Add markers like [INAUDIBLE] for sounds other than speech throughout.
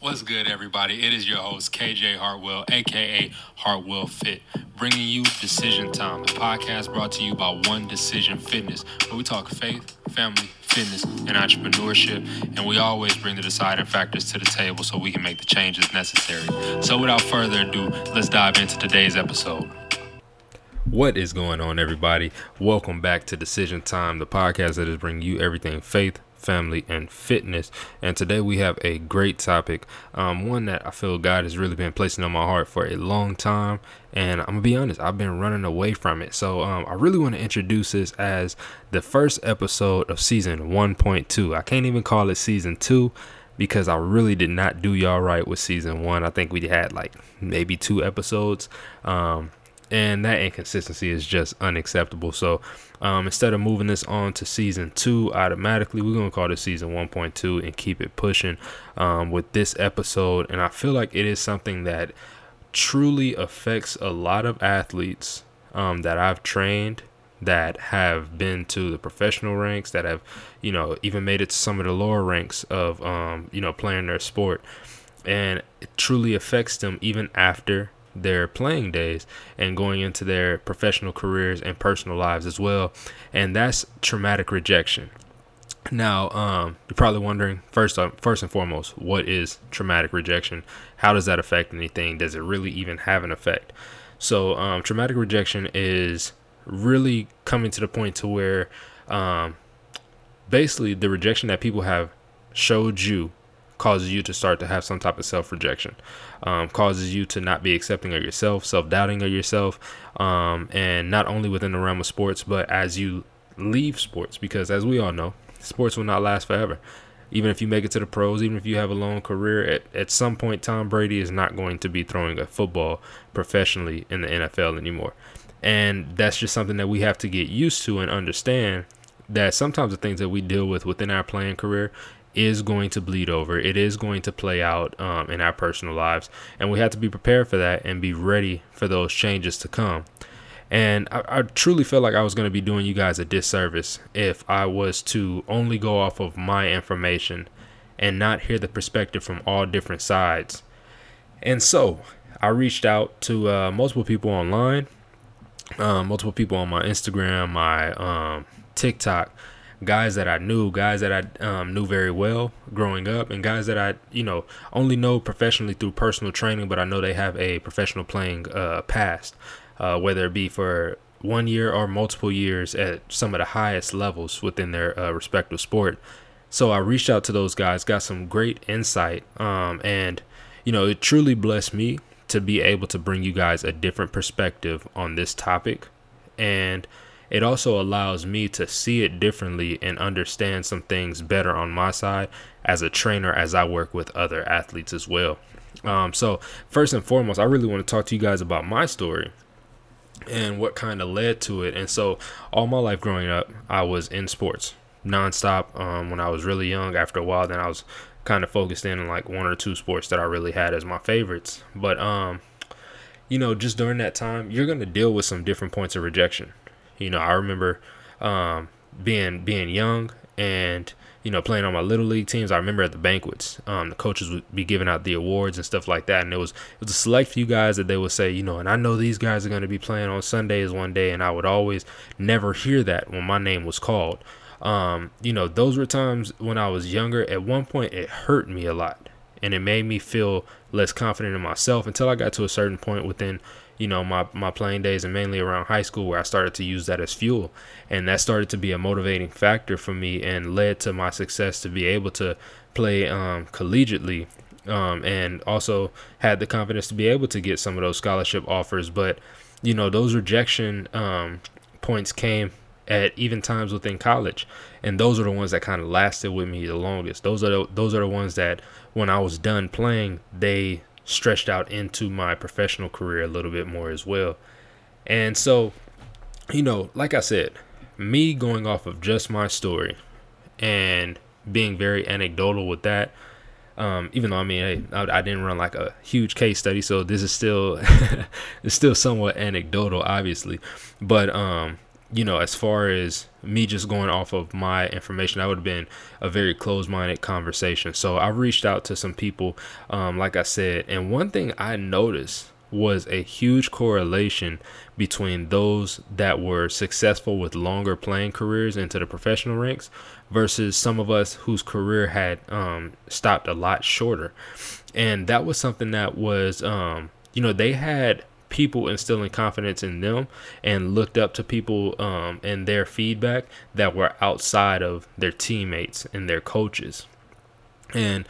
What's good, everybody? It is your host, KJ Hartwell, aka Hartwell Fit, bringing you Decision Time, a podcast brought to you by One Decision Fitness, where we talk faith, family, fitness, and entrepreneurship, and we always bring the deciding factors to the table so we can make the changes necessary. So, without further ado, let's dive into today's episode. What is going on, everybody? Welcome back to Decision Time, the podcast that is bringing you everything faith, family, and fitness. And today we have a great topic, um, one that I feel God has really been placing on my heart for a long time. And I'm gonna be honest, I've been running away from it. So um, I really want to introduce this as the first episode of season 1.2. I can't even call it season two because I really did not do y'all right with season one. I think we had like maybe two episodes. Um, and that inconsistency is just unacceptable. So um, instead of moving this on to season two automatically, we're gonna call this season 1.2 and keep it pushing um, with this episode. And I feel like it is something that truly affects a lot of athletes um, that I've trained that have been to the professional ranks that have you know even made it to some of the lower ranks of um, you know playing their sport and it truly affects them even after their playing days and going into their professional careers and personal lives as well. And that's traumatic rejection. Now, um, you're probably wondering first, uh, first and foremost, what is traumatic rejection? How does that affect anything? Does it really even have an effect? So, um, traumatic rejection is really coming to the point to where, um, basically, the rejection that people have showed you causes you to start to have some type of self rejection, um, causes you to not be accepting of yourself, self doubting of yourself, um, and not only within the realm of sports, but as you leave sports, because as we all know, sports will not last forever. Even if you make it to the pros, even if you have a long career, at, at some point, Tom Brady is not going to be throwing a football professionally in the NFL anymore. And that's just something that we have to get used to and understand that sometimes the things that we deal with within our playing career is going to bleed over. It is going to play out um, in our personal lives. And we have to be prepared for that and be ready for those changes to come. And I, I truly feel like I was going to be doing you guys a disservice if I was to only go off of my information and not hear the perspective from all different sides. And so I reached out to uh, multiple people online, uh, multiple people on my Instagram, my um, TikTok guys that I knew, guys that I um, knew very well growing up, and guys that I, you know, only know professionally through personal training, but I know they have a professional playing uh, past, uh, whether it be for one year or multiple years at some of the highest levels within their uh, respective sport. So I reached out to those guys, got some great insight, um, and you know, it truly blessed me to be able to bring you guys a different perspective on this topic, and it also allows me to see it differently and understand some things better on my side as a trainer as I work with other athletes as well. Um, so, first and foremost, I really want to talk to you guys about my story and what kind of led to it. And so, all my life growing up, I was in sports nonstop. Um, when I was really young, after a while, then I was kind of focused in on like one or two sports that I really had as my favorites. But, um, you know, just during that time, you're going to deal with some different points of rejection. You know, I remember um, being being young and you know playing on my little league teams. I remember at the banquets, um, the coaches would be giving out the awards and stuff like that, and it was it was a select few guys that they would say, you know, and I know these guys are going to be playing on Sundays one day, and I would always never hear that when my name was called. Um, you know, those were times when I was younger. At one point, it hurt me a lot, and it made me feel less confident in myself until I got to a certain point within you know my my playing days and mainly around high school where I started to use that as fuel. And that started to be a motivating factor for me and led to my success to be able to play um, collegiately um, and also had the confidence to be able to get some of those scholarship offers. But you know those rejection um, points came at even times within college. And those are the ones that kind of lasted with me the longest. Those are the, those are the ones that when I was done playing they stretched out into my professional career a little bit more as well. And so, you know, like I said, me going off of just my story and being very anecdotal with that, um, even though I mean, I, I, didn't run like a huge case study, so this is still [LAUGHS] it's still somewhat anecdotal, obviously. But um, you know, as far as me just going off of my information, that would have been a very closed minded conversation. So I reached out to some people, um, like I said, and one thing I noticed was a huge correlation between those that were successful with longer playing careers into the professional ranks versus some of us whose career had um, stopped a lot shorter. And that was something that was, um, you know, they had people instilling confidence in them and looked up to people um, and their feedback that were outside of their teammates and their coaches. And,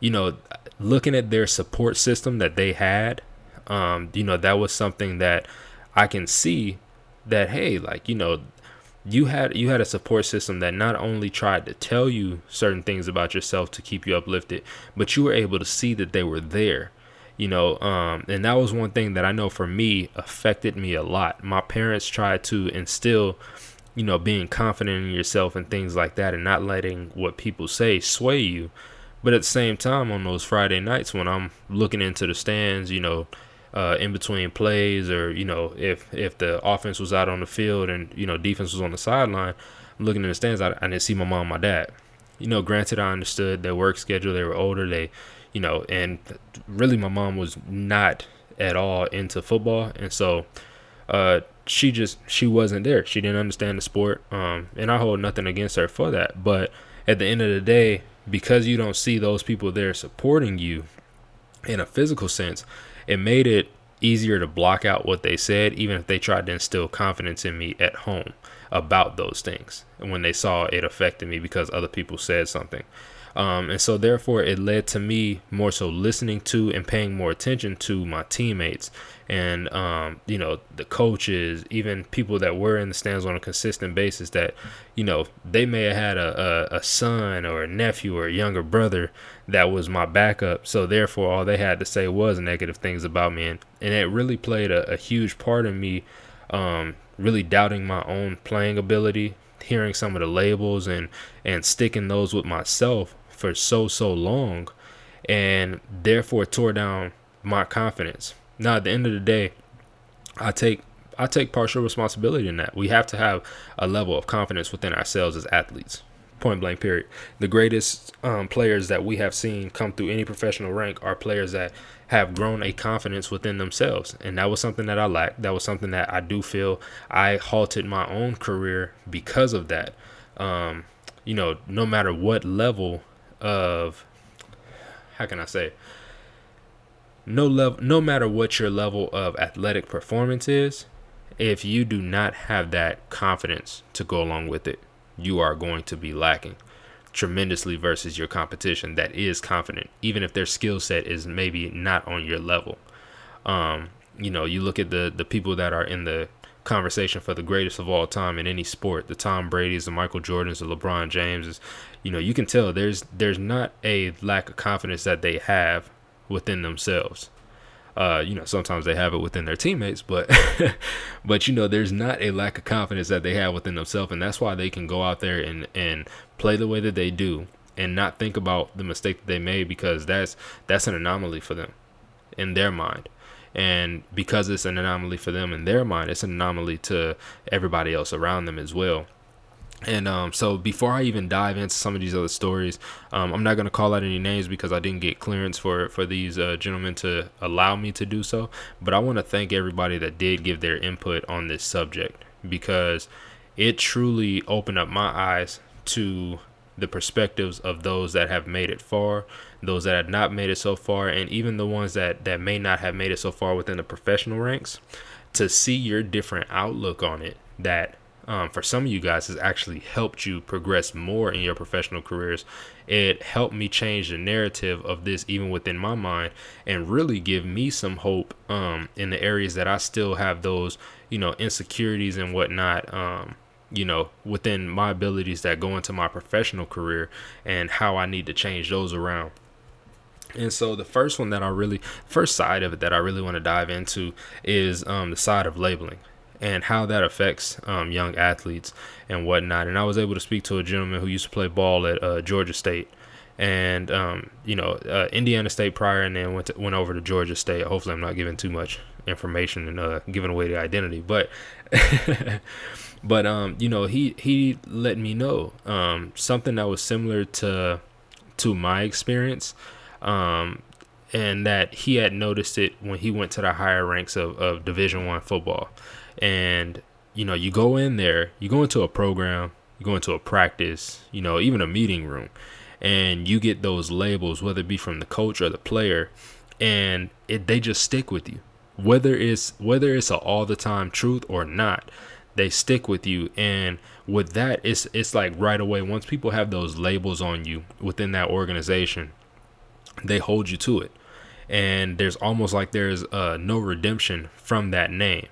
you know, looking at their support system that they had, um, you know, that was something that I can see that, hey, like, you know, you had you had a support system that not only tried to tell you certain things about yourself to keep you uplifted, but you were able to see that they were there you know um, and that was one thing that i know for me affected me a lot. My parents tried to instill you know being confident in yourself and things like that and not letting what people say sway you. But at the same time on those friday nights when i'm looking into the stands you know uh, in between plays or you know if if the offense was out on the field and you know defense was on the sideline I'm looking in the stands I, I didn't see my mom my dad. You know granted i understood their work schedule they were older they you know, and really my mom was not at all into football, and so uh, she just she wasn't there. She didn't understand the sport, um, and I hold nothing against her for that. But at the end of the day, because you don't see those people there supporting you in a physical sense, it made it easier to block out what they said, even if they tried to instill confidence in me at home about those things. And when they saw it affected me because other people said something. Um, and so, therefore, it led to me more so listening to and paying more attention to my teammates and, um, you know, the coaches, even people that were in the stands on a consistent basis that, you know, they may have had a, a, a son or a nephew or a younger brother that was my backup. So, therefore, all they had to say was negative things about me. And, and it really played a, a huge part in me um, really doubting my own playing ability hearing some of the labels and and sticking those with myself for so so long and therefore tore down my confidence. Now at the end of the day, I take I take partial responsibility in that. We have to have a level of confidence within ourselves as athletes. Point blank, period. The greatest um, players that we have seen come through any professional rank are players that have grown a confidence within themselves. And that was something that I lacked. That was something that I do feel I halted my own career because of that. Um, you know, no matter what level of how can I say no level no matter what your level of athletic performance is, if you do not have that confidence to go along with it, you are going to be lacking tremendously versus your competition that is confident, even if their skill set is maybe not on your level. Um, you know, you look at the the people that are in the conversation for the greatest of all time in any sport, the Tom Brady's, the Michael Jordans, the LeBron Jameses, you know, you can tell there's there's not a lack of confidence that they have within themselves. Uh, you know, sometimes they have it within their teammates, but [LAUGHS] but you know, there's not a lack of confidence that they have within themselves, and that's why they can go out there and and play the way that they do and not think about the mistake that they made because that's that's an anomaly for them in their mind. And because it's an anomaly for them in their mind, it's an anomaly to everybody else around them as well. And um, so before I even dive into some of these other stories, um, I'm not going to call out any names because I didn't get clearance for for these uh, gentlemen to allow me to do so. But I want to thank everybody that did give their input on this subject because it truly opened up my eyes to the perspectives of those that have made it far, those that have not made it so far, and even the ones that that may not have made it so far within the professional ranks. To see your different outlook on it, that um, for some of you guys has actually helped you progress more in your professional careers. It helped me change the narrative of this even within my mind and really give me some hope um, in the areas that I still have those, you know, insecurities and whatnot. Um, you know, within my abilities that go into my professional career and how I need to change those around. And so the first one that I really, first side of it that I really want to dive into is um, the side of labeling and how that affects um, young athletes and whatnot. And I was able to speak to a gentleman who used to play ball at uh, Georgia State, and um, you know uh, Indiana State prior, and then went to, went over to Georgia State. Hopefully, I'm not giving too much information and uh, giving away the identity, but [LAUGHS] but um, you know, he he let me know um, something that was similar to to my experience, um, and that he had noticed it when he went to the higher ranks of, of Division One football, and you know, you go in there, you go into a program, you go into a practice, you know, even a meeting room, and you get those labels, whether it be from the coach or the player, and it they just stick with you, whether it's whether it's a all the time truth or not they stick with you. And with that it's it's like right away once people have those labels on you within that organization they hold you to it. And there's almost like there's uh, no redemption from that name.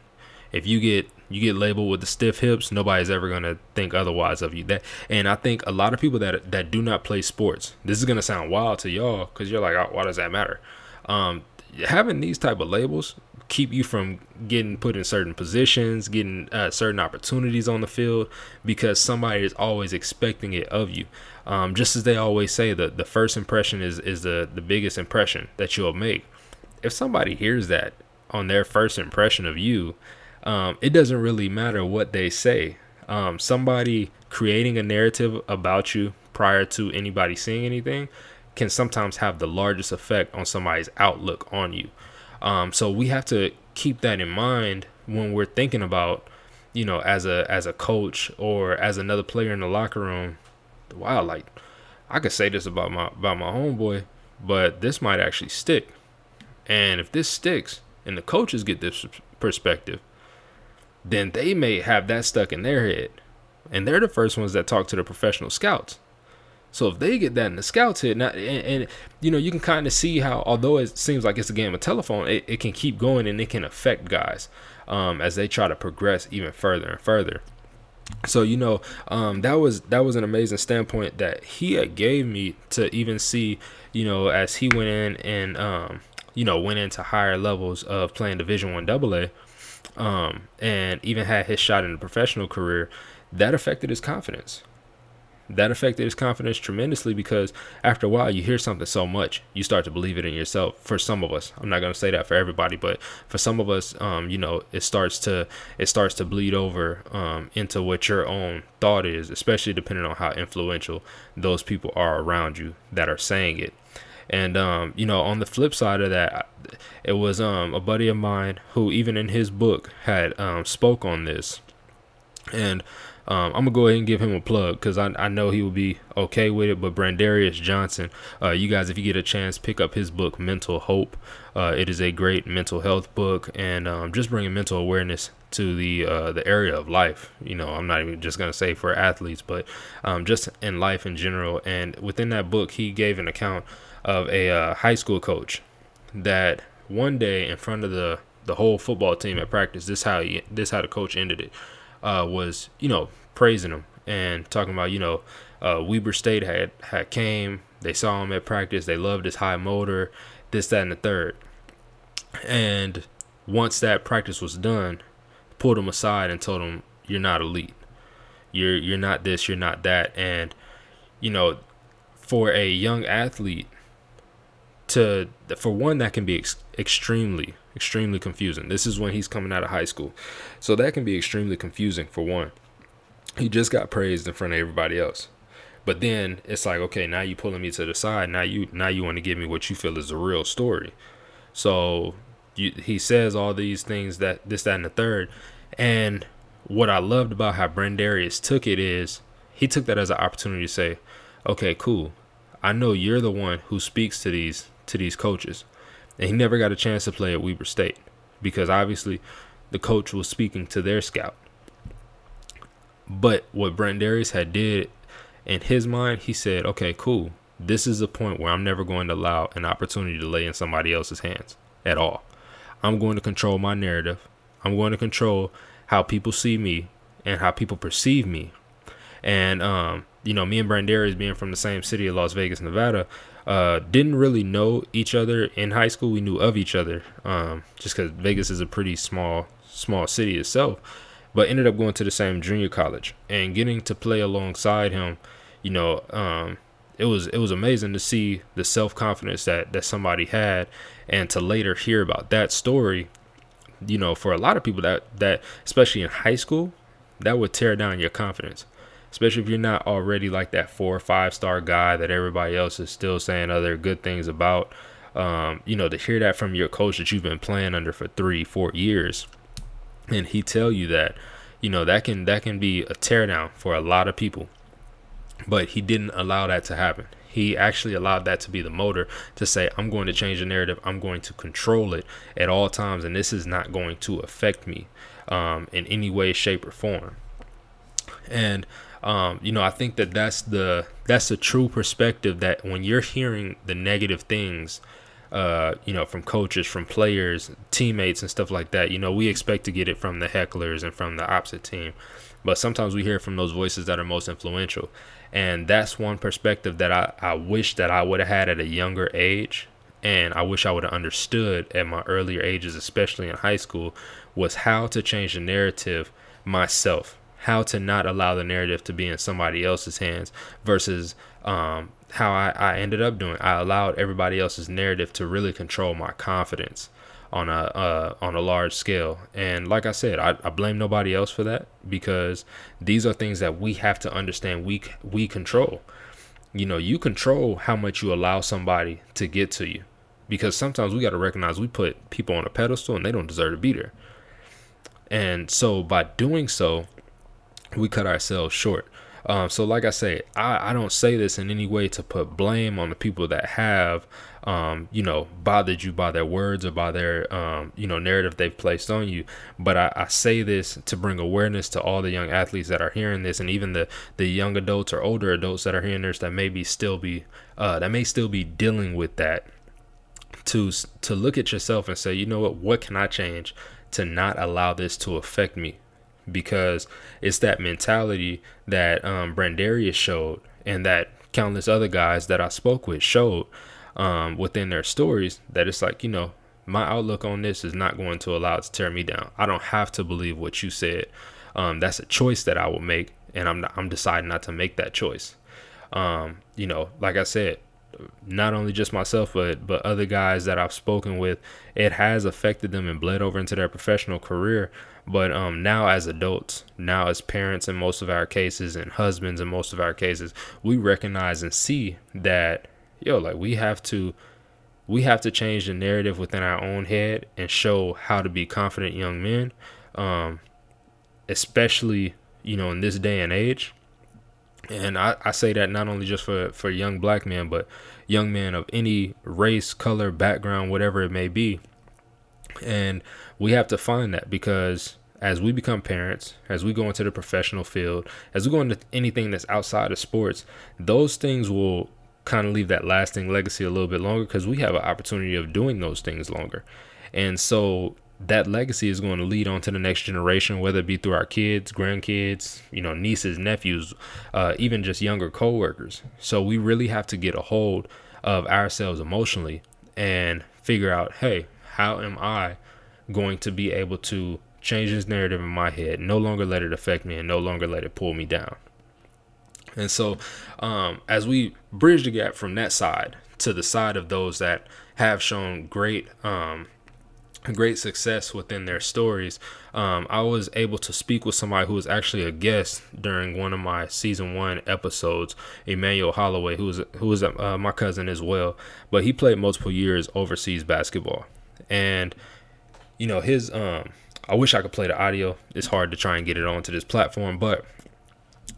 If you get you get labeled with the stiff hips nobody's ever to think otherwise of you. That and i think a lot of people that that do not play sports this is to sound wild to y'all because you're like oh, why does that matter? Um, having these type of labels keep you from getting put in certain positions, getting uh, certain opportunities on the field because somebody is always expecting it of you. Um, just as they always say, the the first impression is is the the biggest impression that you'll make. If somebody hears that on their first impression of you, um, it doesn't really matter what they say. Um, somebody creating a narrative about you prior to anybody seeing anything can sometimes have the largest effect on somebody's outlook on you. Um, so we have to keep that in mind when we're thinking about, you know, as a as a coach or as another player in the locker room. Wow, like I could say this about my about my homeboy, but this might actually stick. And if this sticks and the coaches get this perspective, then they may have that stuck in their head. And they're the first ones that talk to the professional scouts. So if they get that in the scouts hit, now, and, and, you know, you can kind of see how, although it seems like it's a game of telephone, it, it can keep going and it can affect guys um, as they try to progress even further and further. So you know, um, that was that was an amazing standpoint that he gave me to even see, you know, as he went in and um, you know went into higher levels of playing Division One AA, um, and even had his shot in the professional career. That affected his confidence that affected his confidence tremendously because after a while you hear something so much you start to believe it in yourself. For some of us i'm not going to say that for everybody but for some of us um, you know it starts to it starts to bleed over um, into what your own thought is especially depending on how influential those people are around you that are saying it. And um, you know on the flip side of that it was um, a buddy of mine who even in his book had um, spoke on this. And um, I'm gonna go ahead and give him a plug because I, I know he will be okay with it. But Brandarius Johnson, uh, you guys, if you get a chance, pick up his book Mental Hope. Uh, it is a great mental health book and um, just bringing mental awareness to the uh, the area of life. You know, I'm not even just gonna say for athletes, but um, just in life in general. And within that book, he gave an account of a uh, high school coach that one day in front of the the whole football team at practice, this how he, this how the coach ended it uh, was you know praising him and talking about you know uh, Weber State had had came, they saw him at practice, they loved his high motor, this that and the third, and once that practice was done, pulled him aside and told him you're not elite, you're you're not this, you're not that, and you know for a young athlete to for one that can be ex- extremely extremely confusing. This is when he's coming out of high school. So that can be extremely confusing for one. He just got praised in front of everybody else. But then it's like, okay, now you're pulling me to the side. Now you now you want to give me what you feel is the real story. So you, he says all these things that this, that, and the third. And what I loved about how Brandarius took it is he took that as an opportunity to say, okay, cool. I know you're the one who speaks to these to these coaches. And he never got a chance to play at Weber State because obviously the coach was speaking to their scout. But what Brandarius had did in his mind, he said, okay, cool. This is the point where I'm never going to allow an opportunity to lay in somebody else's hands at all. I'm going to control my narrative. I'm going to control how people see me and how people perceive me. And um, you know, me and Brent Brandarius being from the same city of Las Vegas, Nevada, uh, didn't really know each other in high school. We knew of each other, um, just because Vegas is a pretty small, small city itself. But ended up going to the same junior college and getting to play alongside him. You know, um, it was it was amazing to see the self confidence that that somebody had, and to later hear about that story you know, for a lot of people that that especially in high school, that would tear down your confidence. Especially if you're not already like that four or five star guy that everybody else is still saying other good things about. Um, you know, to hear that from your coach that you've been playing under for three, four years, and he tell you that, you know, that can that can be a teardown for a lot of people. But he didn't allow that to happen. He actually allowed that to be the motor to say, I'm going to change the narrative. I'm going to control it at all times, and this is not going to affect me um, in any way, shape, or form. And um, you know, I think that that's the that's the true perspective that when you're hearing the negative things, uh, you know, from coaches, from players, teammates, and stuff like that, you know, we expect to get it from the hecklers and from the opposite team, but sometimes we hear from those voices that are most influential, and that's one perspective that I I wish that I would have had at a younger age. And I wish I would have understood at my earlier ages, especially in high school, was how to change the narrative myself how to not allow the narrative to be in somebody else's hands versus um, how I, I ended up doing. I allowed everybody else's narrative to really control my confidence on a uh, on a large scale. And like I said, I, I blame nobody else for that because these are things that we have to understand. We we control. You know, you control how much you allow somebody to get to you because sometimes we got to recognize we put people on a pedestal and they don't deserve to be there. And so by doing so, we cut ourselves short. Um, so, like I say, I, I don't say this in any way to put blame on the people that have, um, you know, bothered you by their words or by their, um, you know, narrative they've placed on you. But I, I say this to bring awareness to all the young athletes that are hearing this, and even the the young adults or older adults that are hearing this that maybe still be, uh, that may still be dealing with that. To to look at yourself and say, you know what, what can I change to not allow this to affect me because it's that mentality that um, Brandarius showed and that countless other guys that I spoke with showed um, within their stories that it's like, you know, my outlook on this is not going to allow it to tear me down. I don't have to believe what you said. Um, that's a choice that I will make, and I'm I'm deciding not to make that choice. Um, you know, like I said, not only just myself, but but other guys that I've spoken with, it has affected them and bled over into their professional career. But um, now as adults, now as parents in most of our cases, and husbands in most of our cases, we recognize and see that yo, like we have to we have to change the narrative within our own head and show how to be confident young men, um, especially you know in this day and age and I, I say that not only just for, for young black men, but young men of any race, color, background, whatever it may be. And we have to find that because as we become parents, as we go into the professional field, as we go into anything that's outside of sports, those things will kind of leave that lasting legacy a little bit longer because we have an opportunity of doing those things longer. And so that legacy is going to lead on to the next generation, whether it be through our kids, grandkids, you know, nieces, nephews, uh, even just younger coworkers. So we really have to get a hold of ourselves emotionally and figure out, hey, how am I going to be able to change this narrative in my head, no longer let it affect me, and no longer let it pull me down. And so, um, as we bridge the gap from that side to the side of those that have shown great um, great success within their stories. Um, I was able to speak with somebody who was actually a guest during one of my season one episodes, Emmanuel Holloway, who was who was uh, my cousin as well. But he played multiple years overseas basketball, and you know his. Um, I wish I could play the audio. It's hard to try and get it onto this platform, but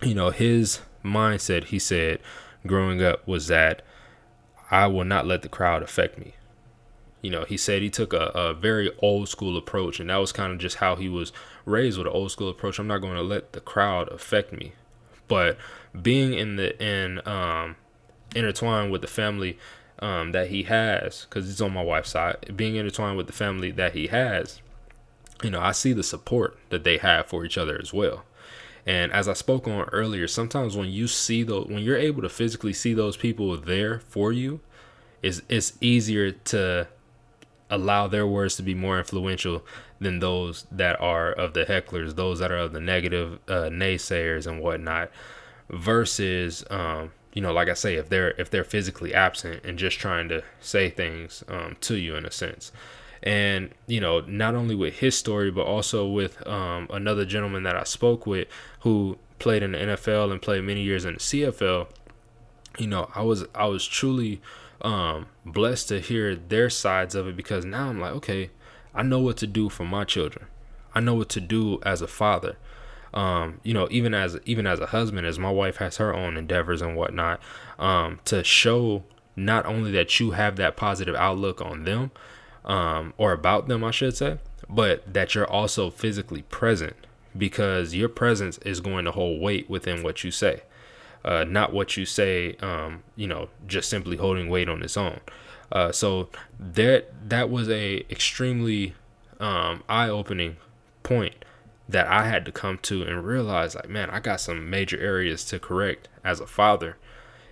you know his mindset. He said, growing up was that I will not let the crowd affect me you know, he said he took a, a very old school approach, and that was kind of just how he was raised with an old school approach. I'm not going to let the crowd affect me, but being in the in um, intertwined with the family um, that he has, because he's on my wife's side, being intertwined with the family that he has, you know, I see the support that they have for each other as well. And as I spoke on earlier, sometimes when you see those, when you're able to physically see those people there for you, it's it's easier to allow their words to be more influential than those that are of the hecklers, those that are of the negative uh, naysayers and whatnot, versus um, you know, like I say, if they're if they're physically absent and just trying to say things um, to you in a sense. And, you know, not only with his story, but also with um, another gentleman that I spoke with who played in the NFL and played many years in the CFL. You know, I was I was truly um, blessed to hear their sides of it because now I'm like, okay, I know what to do for my children. I know what to do as a father. Um, you know, even as even as a husband, as my wife has her own endeavors and whatnot, um, to show not only that you have that positive outlook on them, um, or about them, I should say, but that you're also physically present because your presence is going to hold weight within what you say uh, not what you say, um, you know, just simply holding weight on its own. Uh, so that that was a extremely um, eye-opening point that I had to come to and realize, like, man, I got some major areas to correct as a father,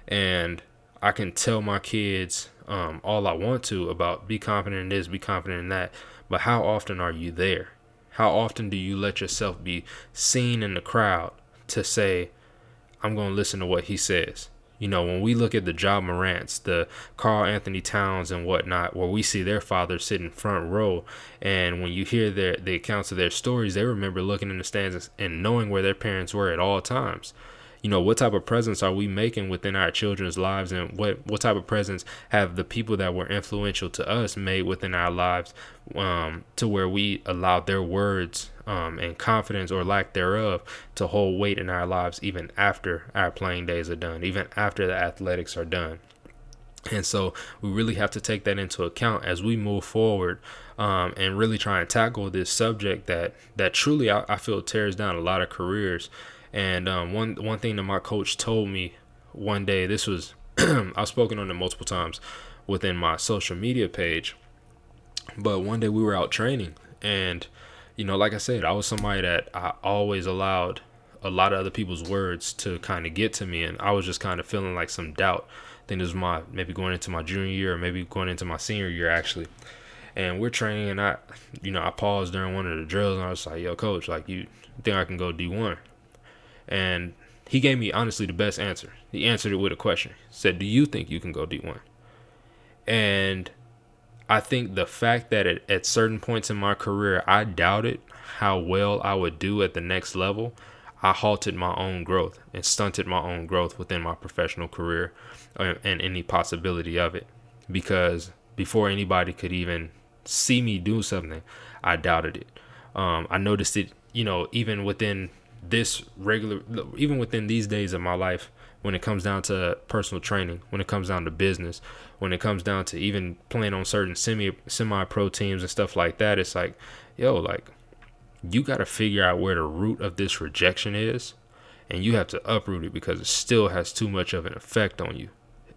and I can tell my kids um, all I want to about be confident in this, be confident in that, but how often are you there? How often do you let yourself be seen in the crowd to say, I'm going to listen to what he says. You know, when we look at the Ja Morants, the Karl-Anthony Towns and whatnot, where we see their fathers sitting front row, and when you hear their the accounts of their stories, they remember looking in the stands and knowing where their parents were at all times you know what type of presence are we making within our children's lives and what what type of presence have the people that were influential to us made within our lives um, to where we allow their words um, and confidence or lack thereof to hold weight in our lives even after our playing days are done even after the athletics are done. And so we really have to take that into account as we move forward um, and really try and tackle this subject that that truly I, I feel tears down a lot of careers. And um, one one thing that my coach told me one day, this was [CLEARS THROAT] I've spoken on it multiple times within my social media page, but one day we were out training, and you know, like I said, I was somebody that I always allowed a lot of other people's words to kind of get to me, and I was just kind of feeling like some doubt. I think this was my maybe going into my junior year, or maybe going into my senior year actually. And we're training, and I, you know, I paused during one of the drills, and I was like, "Yo, coach, like you think I can go D one?" And he gave me honestly the best answer. He answered it with a question. He said, "Do you think you can go D1?" And I think the fact that at, at certain points in my career I doubted how well I would do at the next level, I halted my own growth and stunted my own growth within my professional career uh, and any possibility of it. Because before anybody could even see me do something, I doubted it. Um, I noticed it, you know, even within this regular even within these days of my life when it comes down to personal training when it comes down to business when it comes down to even playing on certain semi semi pro teams and stuff like that it's like yo like you got to figure out where the root of this rejection is and you have to uproot it because it still has too much of an effect on you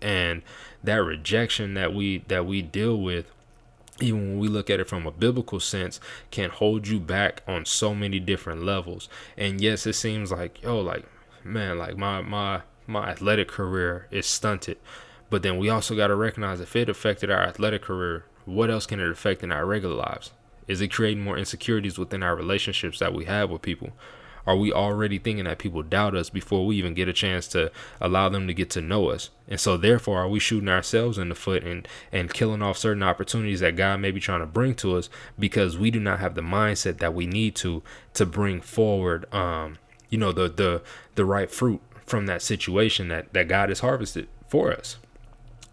and that rejection that we that we deal with even when we look at it from a biblical sense, can hold you back on so many different levels. And yes, it seems like, yo, like, man, like my my my athletic career is stunted. But then we also got to recognize if it affected our athletic career, what else can it affect in our regular lives? Is it creating more insecurities within our relationships that we have with people? Are we already thinking that people doubt us before we even get a chance to allow them to get to know us? And so therefore are we shooting ourselves in the foot and and killing off certain opportunities that God may be trying to bring to us because we do not have the mindset that we need to to bring forward um you know the the the right fruit from that situation that that God has harvested for us.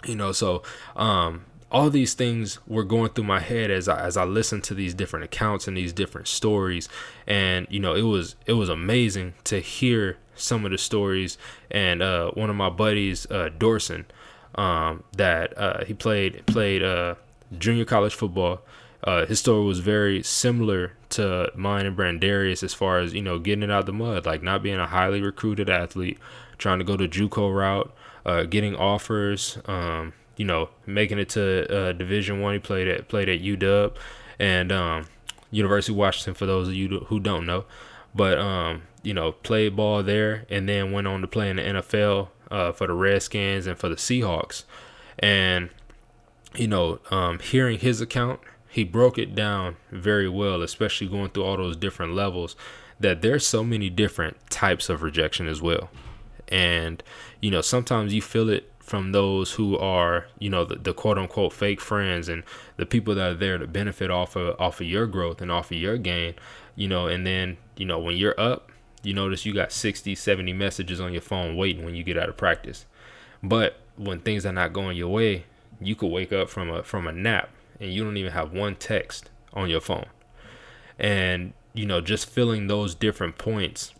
You know, so um all these things were going through my head as I as I listened to these different accounts and these different stories. And you know it was it was amazing to hear some of the stories. And uh, one of my buddies uh, Dorson um, that uh, he played played uh, junior college football uh, his story was very similar to mine and Brandarius as far as you know getting it out the mud like not being a highly recruited athlete trying to go the JUCO route uh, getting offers um, you know, making it to uh, Division One. He played at played at UW and um, University of Washington. For those of you who don't know, but um, you know, played ball there and then went on to play in the NFL uh, for the Redskins and for the Seahawks. And you know, um, hearing his account, he broke it down very well, especially going through all those different levels. That there's so many different types of rejection as well, and you know, sometimes you feel it from those who are, you know, the, the quote unquote fake friends and the people that are there to benefit off of off of your growth and off of your gain, you know, and then, you know, when you're up, you notice you got 60, 70 messages on your phone waiting when you get out of practice. But when things are not going your way, you could wake up from a from a nap and you don't even have one text on your phone. And you know, just filling those different points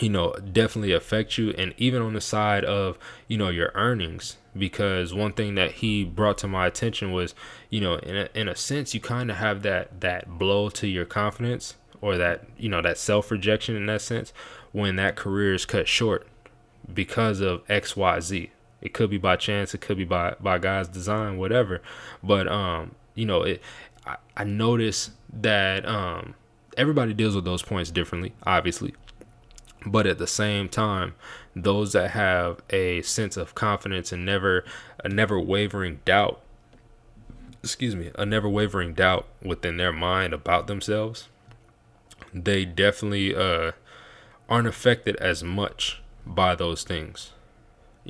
you know definitely affect you and even on the side of you know your earnings because one thing that he brought to my attention was you know in a, in a sense you kind of have that that blow to your confidence or that you know that self rejection in that sense when that career is cut short because of xyz it could be by chance it could be by by god's design whatever. But um you know it i, I notice that um everybody deals with those points differently obviously. But at the same time those that have a sense of confidence and never a never wavering doubt excuse me a never wavering doubt within their mind about themselves they definitely uh aren't affected as much by those things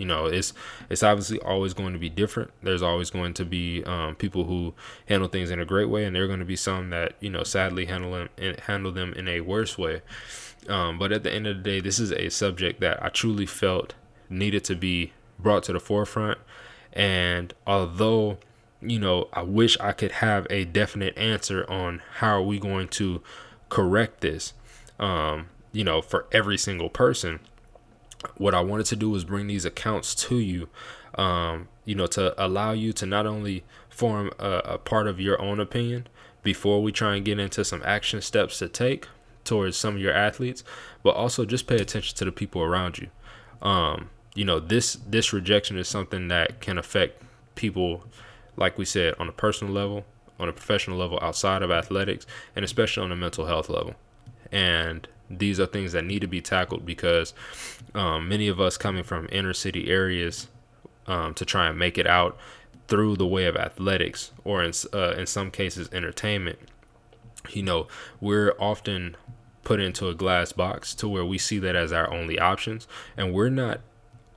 you know it's it's obviously always going to be different there's always going to be um, people who handle things in a great way and there are going to be some that you know sadly handle them handle them in a worse way um, but at the end of the day, this is a subject that I truly felt needed to be brought to the forefront. And although, you know, I wish I could have a definite answer on how are we going to correct this, um, you know, for every single person, what I wanted to do was bring these accounts to you, um, you know, to allow you to not only form a, a part of your own opinion before we try and get into some action steps to take, towards some of your athletes, but also just pay attention to the people around you. Um, you know, this this rejection is something that can affect people, like we said, on a personal level, on a professional level, outside of athletics, and especially on a mental health level. And these are things that need to be tackled because um, many of us coming from inner city areas um, to try and make it out through the way of athletics or in uh, in some cases entertainment. You know, we're often put into a glass box to where we see that as our only options and we're not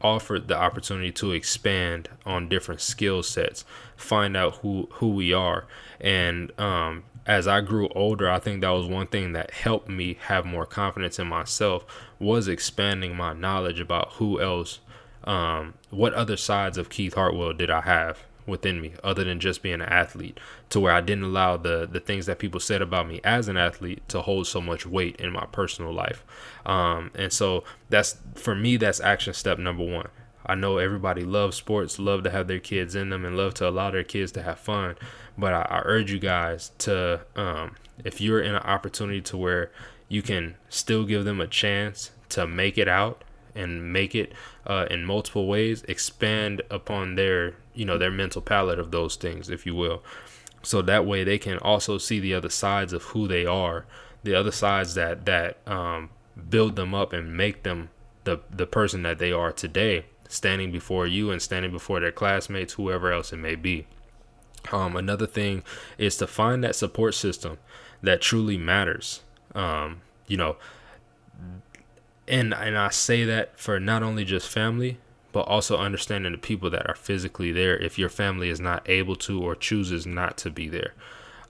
offered the opportunity to expand on different skill sets find out who who we are. And um, as i grew older i think that was one thing that helped me have more confidence in myself was expanding my knowledge about who else um, what other sides of keith hartwell did i have within me other than just being an athlete to where I didn't allow the the things that people said about me as an athlete to hold so much weight in my personal life. Um, and so that's for me that's action step number 1. I know everybody loves sports, love to have their kids in them and love to allow their kids to have fun, but I, I urge you guys to um, if you're in an opportunity to where you can still give them a chance to make it out and make it uh, in multiple ways expand upon their you know their mental palette of those things if you will. So that way they can also see the other sides of who they are the other sides that that um, build them up and make them the the person that they are today standing before you and standing before their classmates whoever else it may be. Um, another thing is to find that support system that truly matters um, you know and and I say that for not only just family, but also understanding the people that are physically there if your family is not able to or chooses not to be there.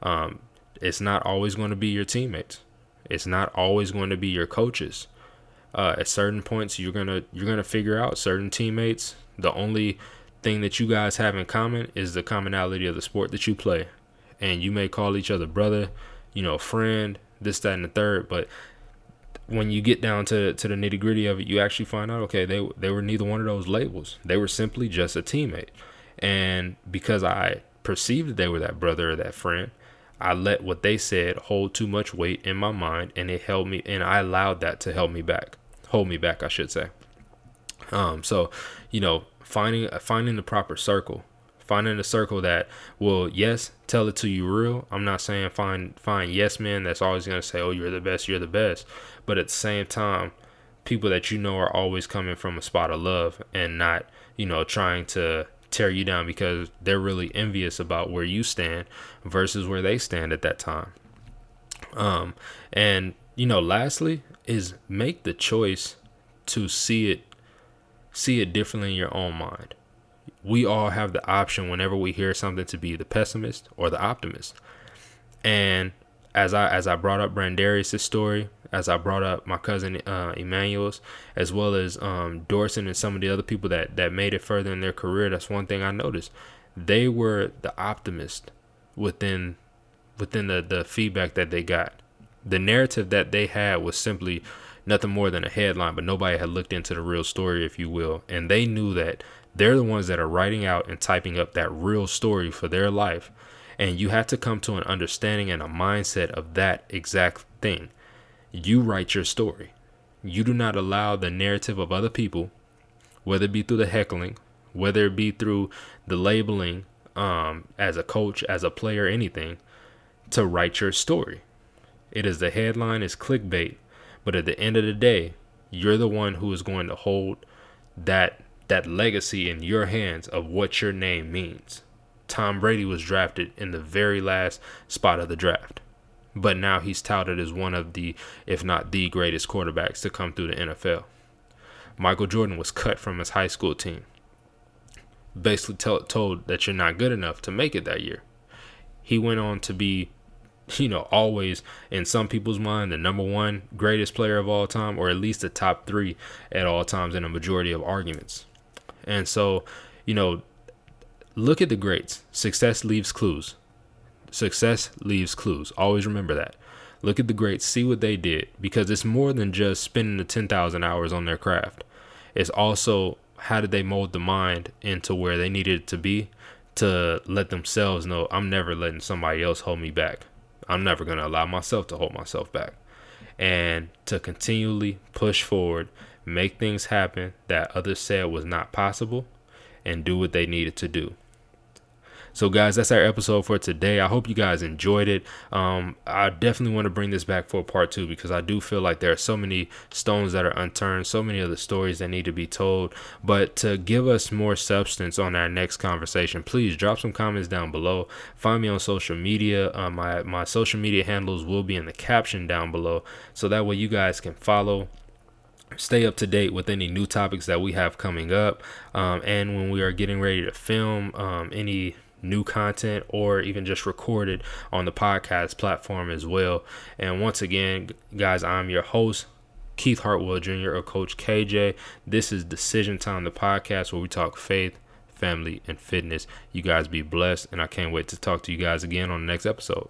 Um, it's not always going to be your teammates. It's not always going to be your coaches. Uh, at certain points, you're gonna you're gonna figure out certain teammates. The only thing that you guys have in common is the commonality of the sport that you play, and you may call each other brother, you know, friend, this, that, and the third, but when you get down to to the nitty gritty of it, you actually find out okay they they were neither one of those labels. They were simply just a teammate, and because I perceived that they were that brother or that friend, I let what they said hold too much weight in my mind, and it held me, and I allowed that to help me back, hold me back, I should say. Um, so, you know, finding finding the proper circle finding a circle that will yes tell it to you real. I'm not saying find find yes men that's always going to say oh you're the best you're the best. But at the same time people that you know are always coming from a spot of love and not you know trying to tear you down because they're really envious about where you stand versus where they stand at that time. Um and you know lastly is make the choice to see it see it differently in your own mind we all have the option whenever we hear something to be the pessimist or the optimist. And as I as I brought up Brandarius' story, as I brought up my cousin uh, Emmanuel's, as well as um, Dorson and some of the other people that that made it further in their career, that's one thing I noticed. They were the optimist within within the the feedback that they got. The narrative that they had was simply nothing more than a headline, but nobody had looked into the real story, if you will, and they knew that they're the ones that are writing out and typing up that real story for their life. And you have to come to an understanding and a mindset of that exact thing. You write your story. You do not allow the narrative of other people, whether it be through the heckling, whether it be through the labeling um, as a coach, as a player, anything, to write your story. It is the headline, is clickbait, but at the end of the day, you're the one who is going to hold that that legacy in your hands of what your name means. Tom Brady was drafted in the very last spot of the draft. But now he's touted as one of the, if not the greatest quarterbacks to come through the NFL. Michael Jordan was cut from his high school team. Basically tell, told that you're not good enough to make it that year. He went on to be, you know, always in some people's mind the number one greatest player of all time, or at least the top three at all times in a majority of arguments. And so, you know, look at the greats. Success leaves clues. Success leaves clues. Always remember that. Look at the greats, see what they did, because it's more than just spending the 10,000 hours on their craft. It's also how did they mold the mind into where they needed it to be to let themselves know I'm never letting somebody else hold me back. I'm never going to allow myself to hold myself back. And to continually push forward make things happen that others said was not possible, and do what they needed to do. So, guys, that's our episode for today. I hope you guys enjoyed it. Um, I definitely want to bring this back for part two because I do feel like there are so many stones that are unturned, so many of the stories that need to be told. But to give us more substance on our next conversation, please drop some comments down below. Find me on social media. Uh, my my social media handles will be in the caption down below, so that way you guys can follow stay up to date with any new topics that we have coming up um, and when we are getting ready to film um, any new content or even just recorded on the podcast platform as well. And once again guys i'm your host keith hartwell jr or coach kj this is decision time the podcast where we talk faith family and fitness. You guys be blessed and i can't wait to talk to you guys again on the next episode